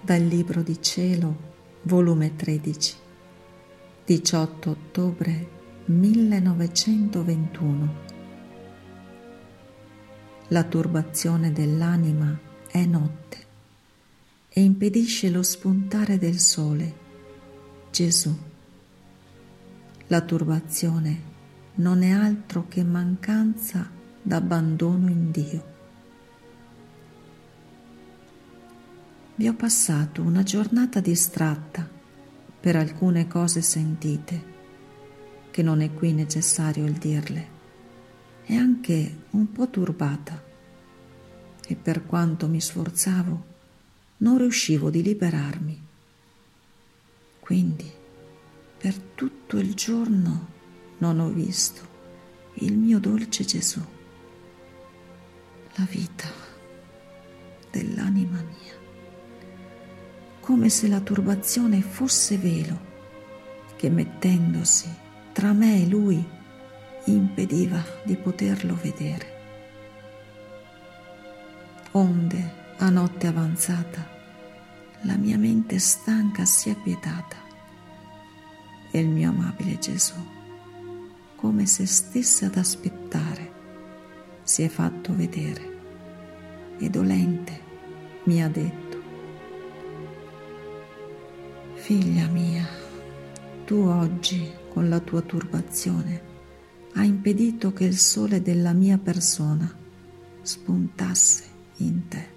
Dal Libro di Cielo, volume 13, 18 ottobre 1921. La turbazione dell'anima è notte e impedisce lo spuntare del sole. Gesù. La turbazione non è altro che mancanza d'abbandono in Dio. Vi ho passato una giornata distratta per alcune cose sentite, che non è qui necessario il dirle, e anche un po' turbata, e per quanto mi sforzavo non riuscivo di liberarmi. Quindi per tutto il giorno non ho visto il mio dolce Gesù, la vita dell'anima mia come se la turbazione fosse velo che mettendosi tra me e lui impediva di poterlo vedere. Onde a notte avanzata la mia mente stanca si è quietata e il mio amabile Gesù, come se stesse ad aspettare, si è fatto vedere e dolente mi ha detto Figlia mia, tu oggi con la tua turbazione hai impedito che il sole della mia persona spuntasse in te.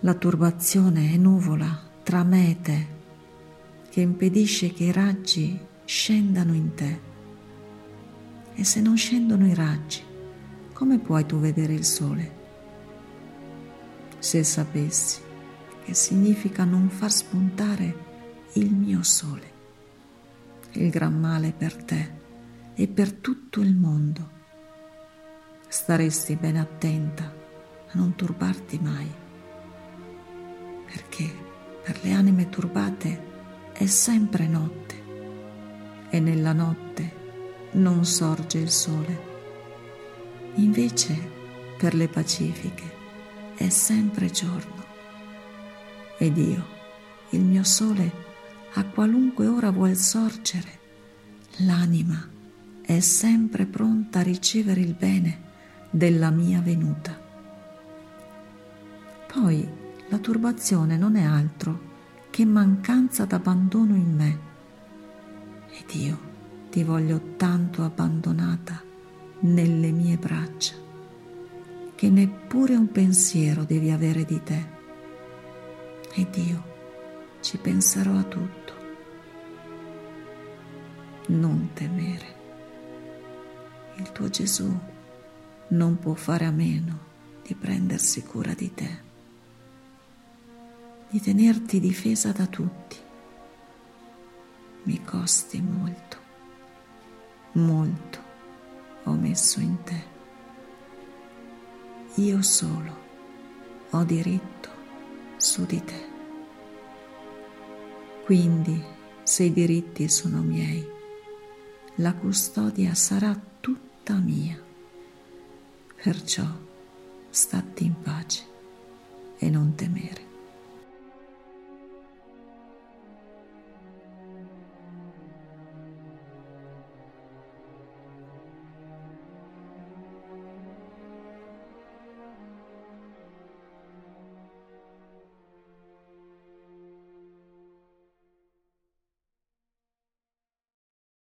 La turbazione è nuvola tra me e te che impedisce che i raggi scendano in te. E se non scendono i raggi, come puoi tu vedere il sole? Se sapessi che significa non far spuntare il mio sole, il gran male per te e per tutto il mondo. Staresti ben attenta a non turbarti mai, perché per le anime turbate è sempre notte e nella notte non sorge il sole. Invece per le pacifiche è sempre giorno ed io, il mio sole, a qualunque ora vuol sorgere, l'anima è sempre pronta a ricevere il bene della mia venuta. Poi la turbazione non è altro che mancanza d'abbandono in me. Ed io ti voglio tanto abbandonata nelle mie braccia che neppure un pensiero devi avere di te ed io ci penserò a tutto. Non temere. Il tuo Gesù non può fare a meno di prendersi cura di te, di tenerti difesa da tutti. Mi costi molto, molto ho messo in te. Io solo ho diritto su di te. Quindi, se i diritti sono miei, la custodia sarà tutta mia. Perciò statti in pace e non temere.